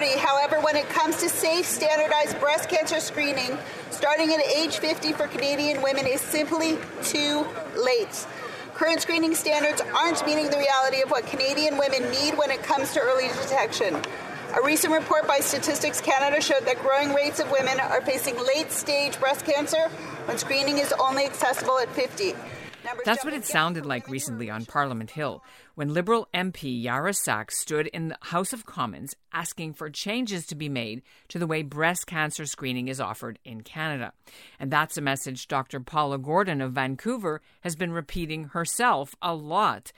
priority. However, when it comes to safe, standardized breast cancer screening, starting at age 50 for Canadian women is simply too late. Current screening standards aren't meeting the reality of what Canadian women need when it comes to early detection. A recent report by Statistics Canada showed that growing rates of women are facing late stage breast cancer when screening is only accessible at 50. That's what it sounded like recently on Parliament Hill when Liberal MP Ya'ara Saks stood in the House of Commons asking for changes to be made to the way breast cancer screening is offered in Canada. And that's a message Dr. Paula Gordon of Vancouver has been repeating herself a lot.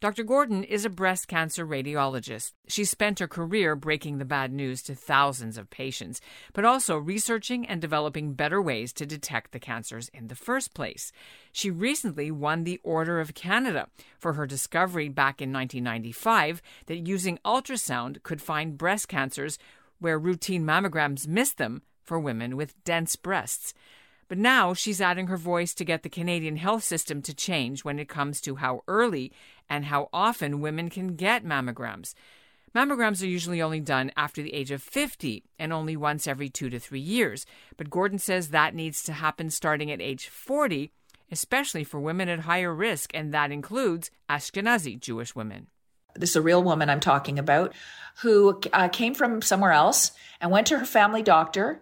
Dr. Gordon is a breast cancer radiologist. She spent her career breaking the bad news to thousands of patients, but also researching and developing better ways to detect the cancers in the first place. She recently won the Order of Canada for her discovery back in 1995 that using ultrasound could find breast cancers where routine mammograms missed them for women with dense breasts. But now she's adding her voice to get the Canadian health system to change when it comes to how early and how often women can get mammograms. Mammograms are usually only done after the age of 50 and only once every two to three years. But Gordon says that needs to happen starting at age 40, especially for women at higher risk, and that includes Ashkenazi Jewish women. This is a real woman I'm talking about who uh, came from somewhere else and went to her family doctor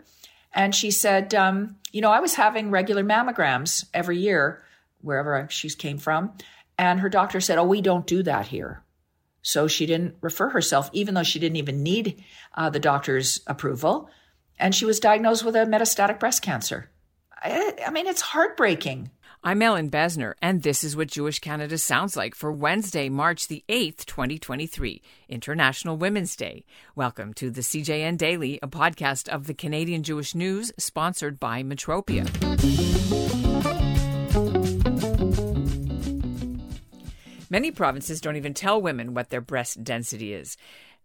and she said, um, you know, I was having regular mammograms every year, wherever she came from. And her doctor said, oh, we don't do that here. So she didn't refer herself, even though she didn't even need uh, the doctor's approval. And she was diagnosed with a metastatic breast cancer. I, I mean, it's heartbreaking. I'm Ellin Bessner, and this is what Jewish Canada sounds like for Wednesday, March the 8th, 2023, International Women's Day. Welcome to the CJN Daily, a podcast of the Canadian Jewish News, sponsored by Metropia. Many provinces don't even tell women what their breast density is.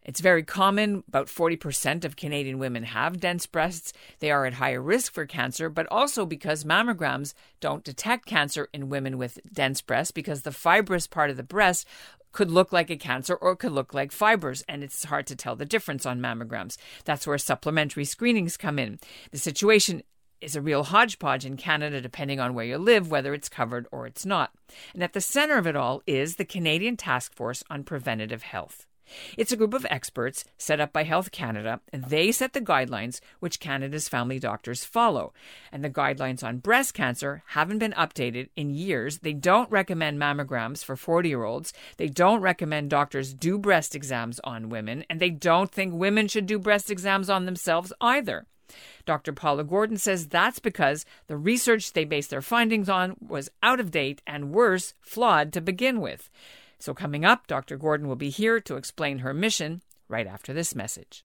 It's very common. About 40% of Canadian women have dense breasts. They are at higher risk for cancer, but also because mammograms don't detect cancer in women with dense breasts because the fibrous part of the breast could look like a cancer or it could look like fibers, and it's hard to tell the difference on mammograms. That's where supplementary screenings come in. The situation is a real hodgepodge in Canada, depending on where you live, whether it's covered or it's not. And at the center of it all is the Canadian Task Force on Preventative Health. It's a group of experts set up by Health Canada, and they set the guidelines which Canada's family doctors follow. And the guidelines on breast cancer haven't been updated in years. They don't recommend mammograms for 40 year olds. They don't recommend doctors do breast exams on women, and they don't think women should do breast exams on themselves either. Dr. Paula Gordon says that's because the research they based their findings on was out of date and worse, flawed to begin with. So, coming up, Dr. Gordon will be here to explain her mission right after this message.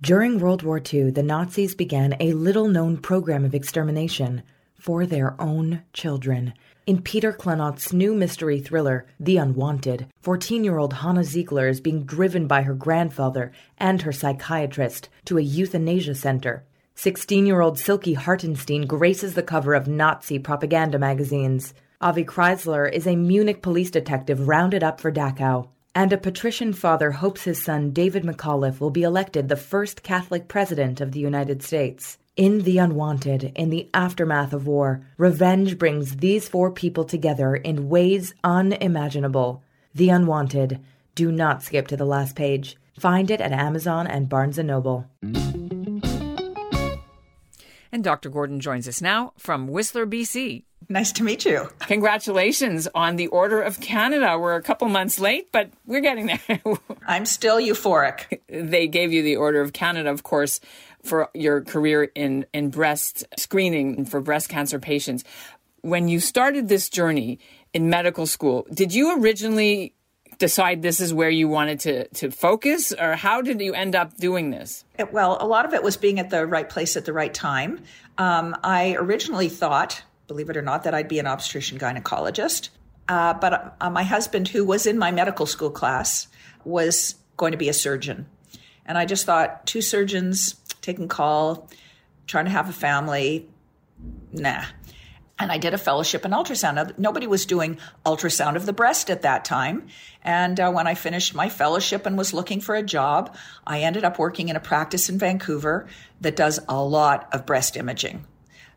During World War II, the Nazis began a little known program of extermination for their own children. In Peter Klonotz's new mystery thriller, The Unwanted, 14 year old Hannah Ziegler is being driven by her grandfather and her psychiatrist to a euthanasia center. 16 year old Silky Hartenstein graces the cover of Nazi propaganda magazines. Avi Kreisler is a Munich police detective rounded up for Dachau. And a patrician father hopes his son David McAuliffe will be elected the first Catholic president of the United States. In The Unwanted, in the aftermath of war, revenge brings these four people together in ways unimaginable. The Unwanted. Do not skip to the last page. Find it at Amazon and Barnes & Noble. And Dr. Gordon joins us now from Whistler, BC. Nice to meet you. Congratulations on the Order of Canada. We're a couple months late, but we're getting there. I'm still euphoric. They gave you the Order of Canada, of course, for your career in, in breast screening for breast cancer patients. When you started this journey in medical school, did you originally decide this is where you wanted to, to focus, or how did you end up doing this? Well, a lot of it was being at the right place at the right time. Um, I originally thought believe it or not, that I'd be an obstetrician gynecologist. Uh, but uh, my husband, who was in my medical school class, was going to be a surgeon. And I just thought, two surgeons taking call, trying to have a family, nah. and I did a fellowship in ultrasound. Nobody was doing ultrasound of the breast at that time. And uh, when I finished my fellowship and was looking for a job, I ended up working in a practice in Vancouver that does a lot of breast imaging.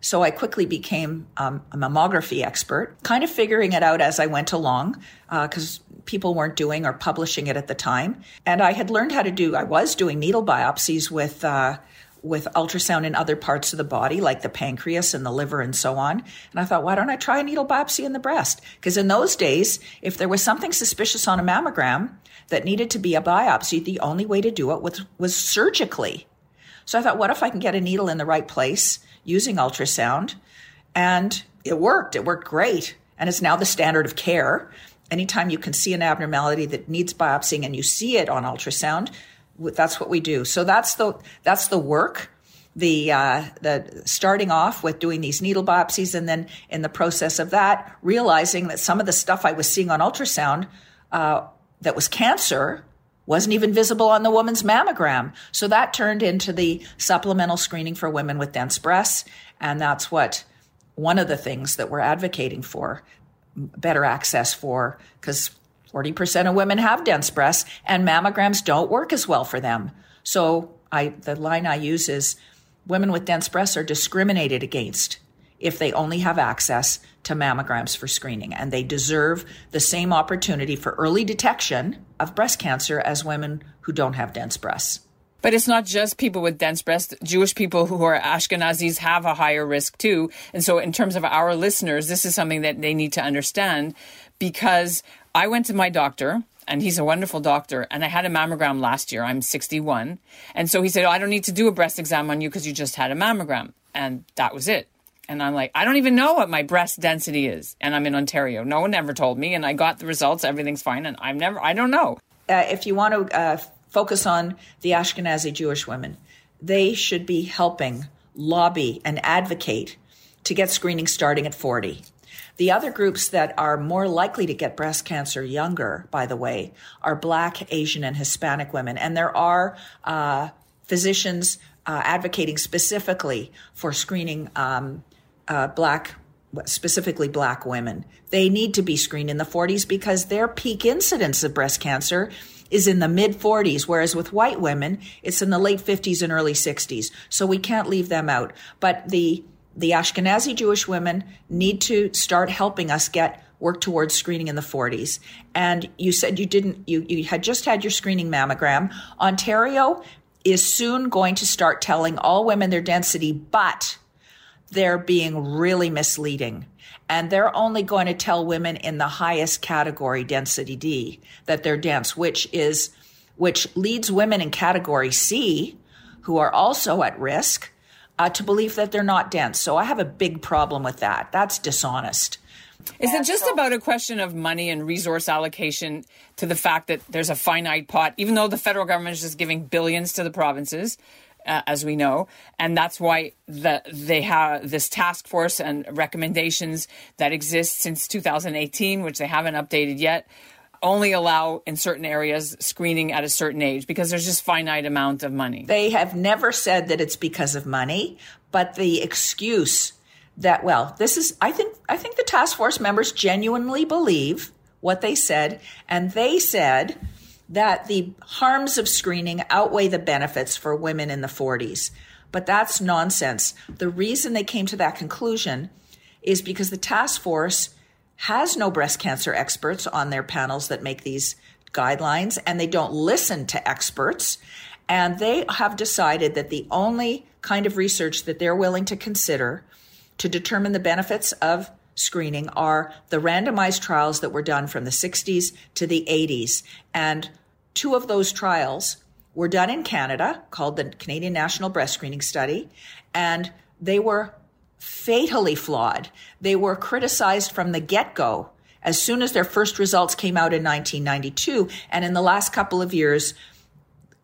So I quickly became um, a mammography expert, kind of figuring it out as I went along because uh, people weren't doing or publishing it at the time. And I had learned how to do, I was doing needle biopsies with. Uh, with ultrasound in other parts of the body, like the pancreas and the liver and so on. And I thought, why don't I try a needle biopsy in the breast? Because in those days, if there was something suspicious on a mammogram that needed to be a biopsy, the only way to do it was, was surgically. So I thought, what if I can get a needle in the right place using ultrasound? And it worked. It worked great. And it's now the standard of care. Anytime you can see an abnormality that needs biopsying and you see it on ultrasound, that's what we do. So that's the that's the work. The uh, the starting off with doing these needle biopsies, and then in the process of that, realizing that some of the stuff I was seeing on ultrasound uh, that was cancer wasn't even visible on the woman's mammogram. So that turned into the supplemental screening for women with dense breasts, and that's what one of the things that we're advocating for better access for because 40% of women have dense breasts and mammograms don't work as well for them. So I, the line I use is women with dense breasts are discriminated against if they only have access to mammograms for screening and they deserve the same opportunity for early detection of breast cancer as women who don't have dense breasts. But it's not just people with dense breasts. Jewish people who are Ashkenazis have a higher risk too. And so, in terms of our listeners, this is something that they need to understand because I went to my doctor and he's a wonderful doctor. And I had a mammogram last year. I'm 61. And so he said, oh, I don't need to do a breast exam on you because you just had a mammogram. And that was it. And I'm like, I don't even know what my breast density is. And I'm in Ontario. No one ever told me. And I got the results. Everything's fine. And I'm never, I don't know. Uh, if you want to uh, focus on the Ashkenazi Jewish women, they should be helping lobby and advocate to get screening starting at 40. The other groups that are more likely to get breast cancer younger, by the way, are Black, Asian, and Hispanic women. And there are uh, physicians uh, advocating specifically for screening um, uh, Black specifically black women. They need to be screened in the 40s because their peak incidence of breast cancer is in the mid 40s, whereas with white women, it's in the late 50s and early 60s. So we can't leave them out. But the the Ashkenazi Jewish women need to start helping us get work towards screening in the 40s. And you said you didn't, you, you had just had your screening mammogram. Ontario is soon going to start telling all women their density, but they're being really misleading. And they're only going to tell women in the highest category, density D, that they're dense, which is, which leads women in category C, who are also at risk, uh, to believe that they're not dense. So I have a big problem with that. That's dishonest. Is it just about a question of money and resource allocation to the fact that there's a finite pot, even though the federal government is just giving billions to the provinces, uh, as we know, and that's why the, they have this task force and recommendations that exist since 2018, which they haven't updated yet, only allow in certain areas screening at a certain age because there's just finite amount of money. They have never said that it's because of money, but the excuse that well, this is I think I think the task force members genuinely believe what they said and they said that the harms of screening outweigh the benefits for women in the 40s. But that's nonsense. The reason they came to that conclusion is because the task force has no breast cancer experts on their panels that make these guidelines, and they don't listen to experts. And they have decided that the only kind of research that they're willing to consider to determine the benefits of screening are the randomized trials that were done from the 60s to the 80s. And two of those trials were done in Canada, called the Canadian National Breast Screening Study, and they were fatally flawed. They were criticized from the get go as soon as their first results came out in 1992. And in the last couple of years,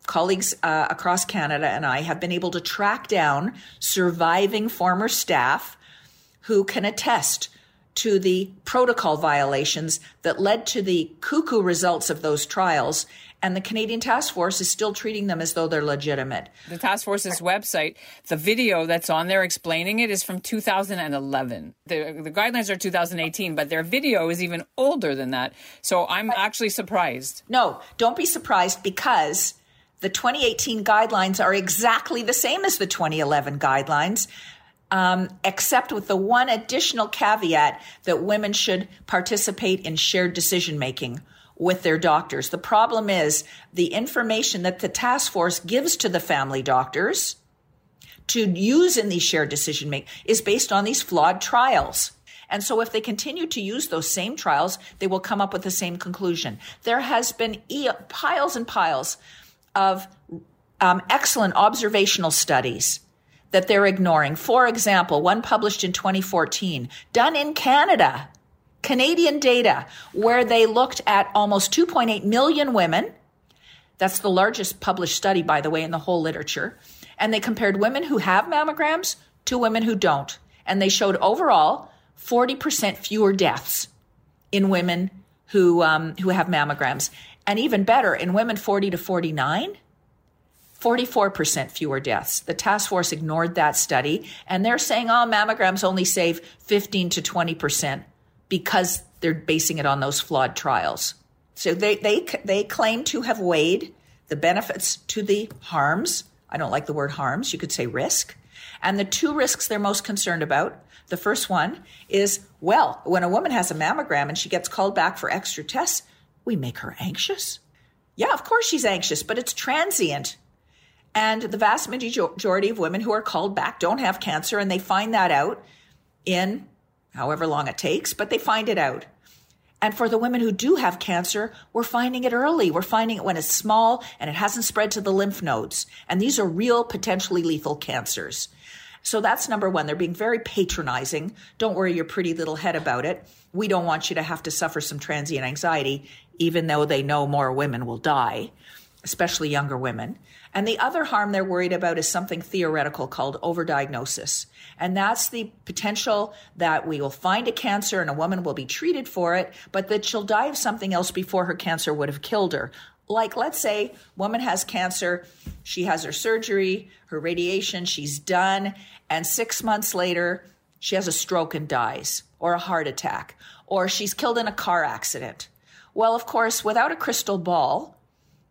colleagues uh, across Canada and I have been able to track down surviving former staff who can attest to the protocol violations that led to the cuckoo results of those trials and the Canadian Task Force is still treating them as though they're legitimate. The task force's website, the video that's on there explaining it is from 2011. The, the guidelines are 2018, but their video is even older than that. So I'm actually surprised. No, don't be surprised because the 2018 guidelines are exactly the same as the 2011 guidelines. Um, except with the one additional caveat that women should participate in shared decision making with their doctors. The problem is the information that the task force gives to the family doctors to use in these shared decision making is based on these flawed trials. And so if they continue to use those same trials, they will come up with the same conclusion. There has been e- piles and piles of um, excellent observational studies that they're ignoring. For example, one published in 2014, done in Canada, Canadian data, where they looked at almost 2.8 million women. That's the largest published study, by the way, in the whole literature. And they compared women who have mammograms to women who don't. And they showed overall 40% fewer deaths in women who, um, who have mammograms. And even better, in women 40 to 49, 44% fewer deaths. The task force ignored that study and they're saying, oh, mammograms only save 15 to 20% because they're basing it on those flawed trials. So they, they, they claim to have weighed the benefits to the harms. I don't like the word harms. You could say risk. And the two risks they're most concerned about. The first one is, well, when a woman has a mammogram and she gets called back for extra tests, we make her anxious. Yeah, of course she's anxious, but it's transient. And the vast majority of women who are called back don't have cancer, and they find that out in however long it takes, but they find it out. And for the women who do have cancer, we're finding it early. We're finding it when it's small and it hasn't spread to the lymph nodes. And these are real, potentially lethal cancers. So that's number one. They're being very patronizing. Don't worry your pretty little head about it. We don't want you to have to suffer some transient anxiety, even though they know more women will die, especially younger women. And the other harm they're worried about is something theoretical called overdiagnosis. And that's the potential that we will find a cancer and a woman will be treated for it, but that she'll die of something else before her cancer would have killed her. Like, let's say woman has cancer, she has her surgery, her radiation, she's done, and six months later, she has a stroke and dies, or a heart attack, or she's killed in a car accident. Well, of course, without a crystal ball,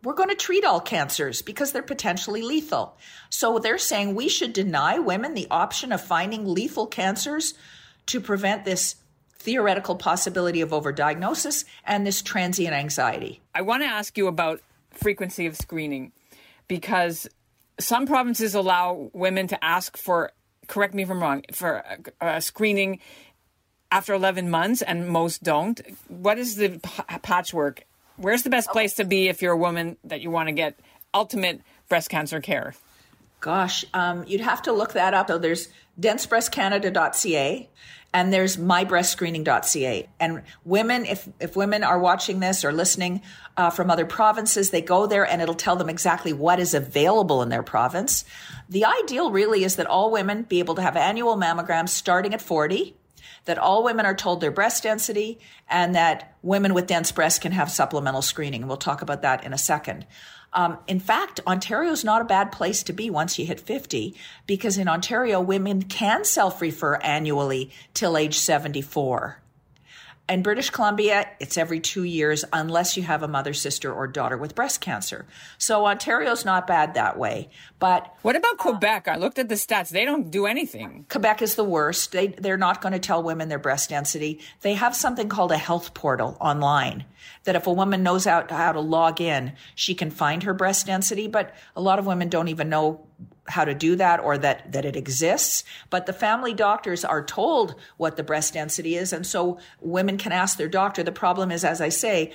we're going to treat all cancers because they're potentially lethal. So they're saying we should deny women the option of finding lethal cancers to prevent this theoretical possibility of overdiagnosis and this transient anxiety. I want to ask you about frequency of screening because some provinces allow women to ask for correct me if I'm wrong for a, screening after 11 months and most don't. What is the patchwork Where's the best place to be if you're a woman that you want to get ultimate breast cancer care? Gosh, um, you'd have to look that up. So there's densebreastscanada.ca and there's mybreastscreening.ca. And women, if, if women are watching this or listening uh, from other provinces, they go there and it'll tell them exactly what is available in their province. The ideal really is that all women be able to have annual mammograms starting at 40 that all women are told their breast density and that women with dense breasts can have supplemental screening. And we'll talk about that in a second. Um, in fact, Ontario is not a bad place to be once you hit 50 because in Ontario, women can self refer annually till age 74. In British Columbia, it's every two years unless you have a mother, sister, or daughter with breast cancer. So Ontario's not bad that way. But what about um, Quebec? I looked at the stats. They don't do anything. Quebec is the worst. They they're not going to tell women their breast density. They have something called a health portal online that if a woman knows how, how to log in, she can find her breast density. But a lot of women don't even know how to do that or that that it exists but the family doctors are told what the breast density is and so women can ask their doctor the problem is as i say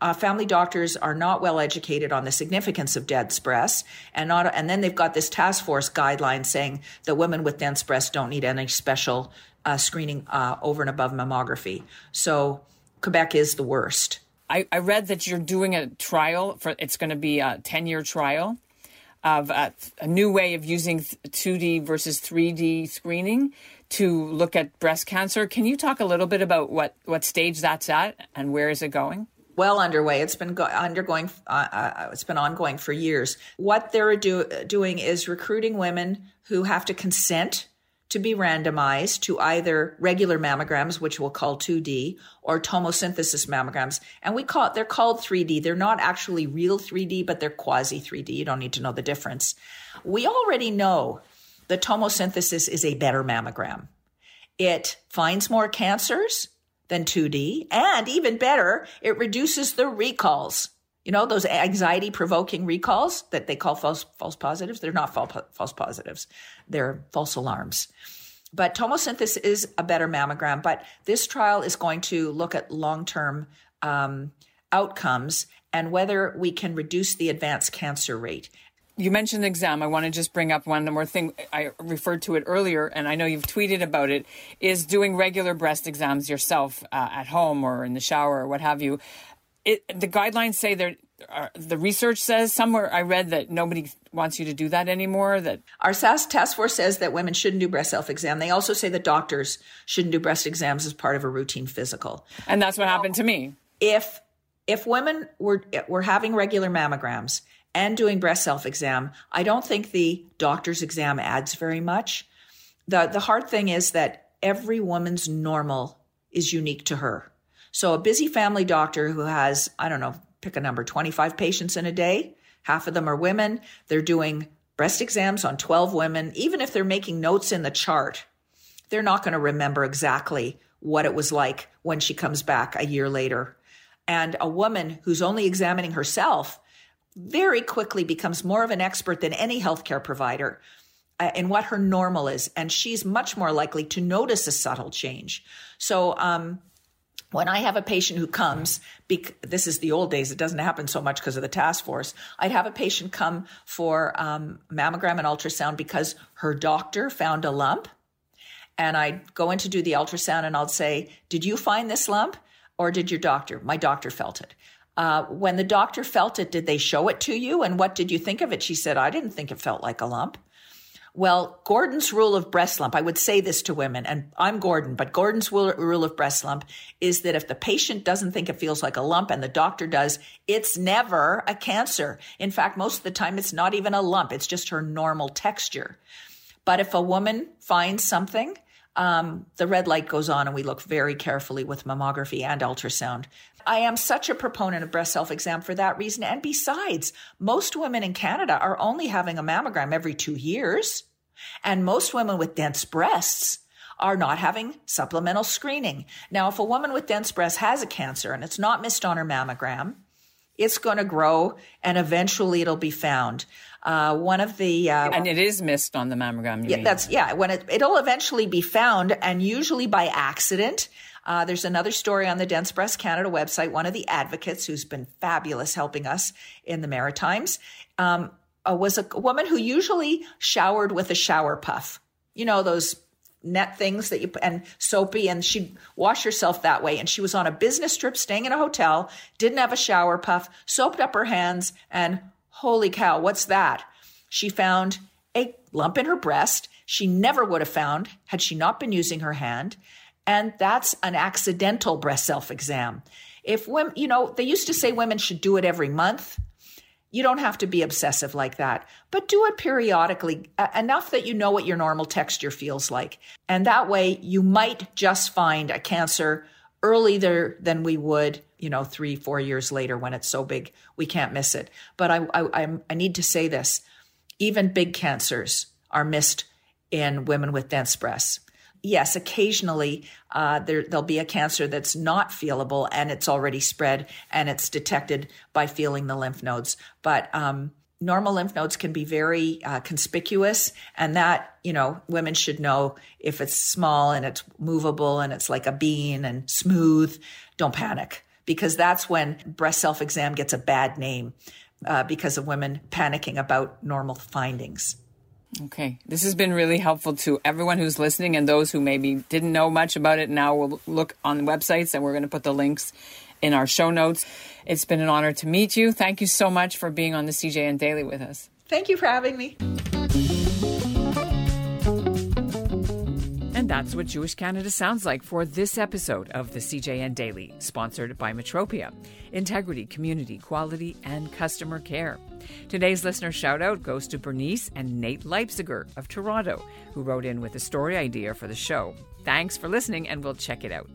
uh, family doctors are not well educated on the significance of dense breasts, and not, and then they've got this task force guideline saying that women with dense breasts don't need any special uh, screening uh, over and above mammography. So Quebec is the worst. I, I read that you're doing a trial for it's going to be a ten year trial of a, a new way of using 2D versus 3D screening to look at breast cancer. Can you talk a little bit about what, what stage that's at and where is it going? well underway. It's been go- undergoing. Uh, uh, it's been ongoing for years. What they're do- doing is recruiting women who have to consent to be randomized to either regular mammograms, which we'll call 2D, or tomosynthesis mammograms. And we call it, they're called 3D. They're not actually real 3D, but they're quasi 3D. You don't need to know the difference. We already know the tomosynthesis is a better mammogram. It finds more cancers than 2D. And even better, it reduces the recalls. You know, those anxiety provoking recalls that they call false, false positives. They're not false, false positives. They're false alarms. But tomosynthesis is a better mammogram. But this trial is going to look at long term um, outcomes and whether we can reduce the advanced cancer rate you mentioned exam. I want to just bring up one more thing. I referred to it earlier, and I know you've tweeted about it. Is doing regular breast exams yourself uh, at home or in the shower or what have you. It, the guidelines say that uh, the research says somewhere I read that nobody wants you to do that anymore. That our SAS task force says that women shouldn't do breast self exam. They also say that doctors shouldn't do breast exams as part of a routine physical. And that's what happened to me. If if women were were having regular mammograms and doing breast self exam, I don't think the doctor's exam adds very much. The, the hard thing is that every woman's normal is unique to her. So a busy family doctor who has, I don't know, pick a number, 25 patients in a day, half of them are women. They're doing breast exams on 12 women. Even if they're making notes in the chart, they're not going to remember exactly what it was like when she comes back a year later. And a woman who's only examining herself very quickly becomes more of an expert than any healthcare provider uh, in what her normal is. And she's much more likely to notice a subtle change. So, um, when I have a patient who comes, bec- this is the old days, it doesn't happen so much because of the task force. I'd have a patient come for um, mammogram and ultrasound because her doctor found a lump. And I'd go in to do the ultrasound and I'll say, Did you find this lump or did your doctor? My doctor felt it. Uh, when the doctor felt it, did they show it to you? And what did you think of it? She said, I didn't think it felt like a lump. Well, Gordon's rule of breast lump, I would say this to women, and I'm Gordon, but Gordon's rule of breast lump is that if the patient doesn't think it feels like a lump and the doctor does, it's never a cancer. In fact, most of the time, it's not even a lump. It's just her normal texture. But if a woman finds something, um, the red light goes on and we look very carefully with mammography and ultrasound. I am such a proponent of breast self exam for that reason. And besides, most women in Canada are only having a mammogram every two years. And most women with dense breasts are not having supplemental screening. Now, if a woman with dense breasts has a cancer and it's not missed on her mammogram, it's going to grow and eventually it'll be found. Uh, one of the uh, and it is missed on the mammogram. yeah, mean. that's yeah. When it it'll eventually be found, and usually by accident. Uh, there's another story on the Dense Breast Canada website. One of the advocates who's been fabulous helping us in the Maritimes um, uh, was a woman who usually showered with a shower puff. You know, those net things that you and soapy and she'd wash herself that way and she was on a business trip staying in a hotel didn't have a shower puff soaped up her hands and holy cow what's that she found a lump in her breast she never would have found had she not been using her hand and that's an accidental breast self exam. If women, you know, they used to say women should do it every month. You don't have to be obsessive like that, but do it periodically uh, enough that you know what your normal texture feels like. And that way you might just find a cancer earlier than we would, you know, three, four years later when it's so big we can't miss it. But I, I, I need to say this even big cancers are missed in women with dense breasts yes, occasionally uh, there, there'll be a cancer that's not feelable and it's already spread and it's detected by feeling the lymph nodes. But um, normal lymph nodes can be very uh, conspicuous, and that, you know, women should know if it's small and it's movable and it's like a bean and smooth, don't panic because that's when breast self exam gets a bad name uh, because of women panicking about normal findings. Okay. This has been really helpful to everyone who's listening and those who maybe didn't know much about it. Now we'll look on the websites and we're going to put the links in our show notes. It's been an honor to meet you. Thank you so much for being on the CJN Daily with us. Thank you for having me. That's what Jewish Canada sounds like for this episode of the CJN Daily, sponsored by Metropia Integrity, Community, Quality, and Customer Care. Today's listener shout out goes to Bernice and Nate Leipziger of Toronto, who wrote in with a story idea for the show. Thanks for listening, and we'll check it out.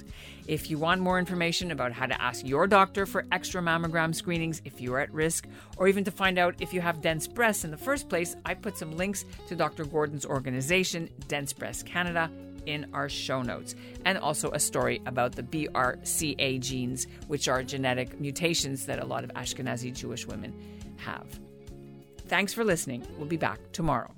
If you want more information about how to ask your doctor for extra mammogram screenings if you're at risk, or even to find out if you have dense breasts in the first place, I put some links to Dr. Gordon's organization, Dense Breast Canada, in our show notes, and also a story about the BRCA genes, which are genetic mutations that a lot of Ashkenazi Jewish women have. Thanks for listening. We'll be back tomorrow.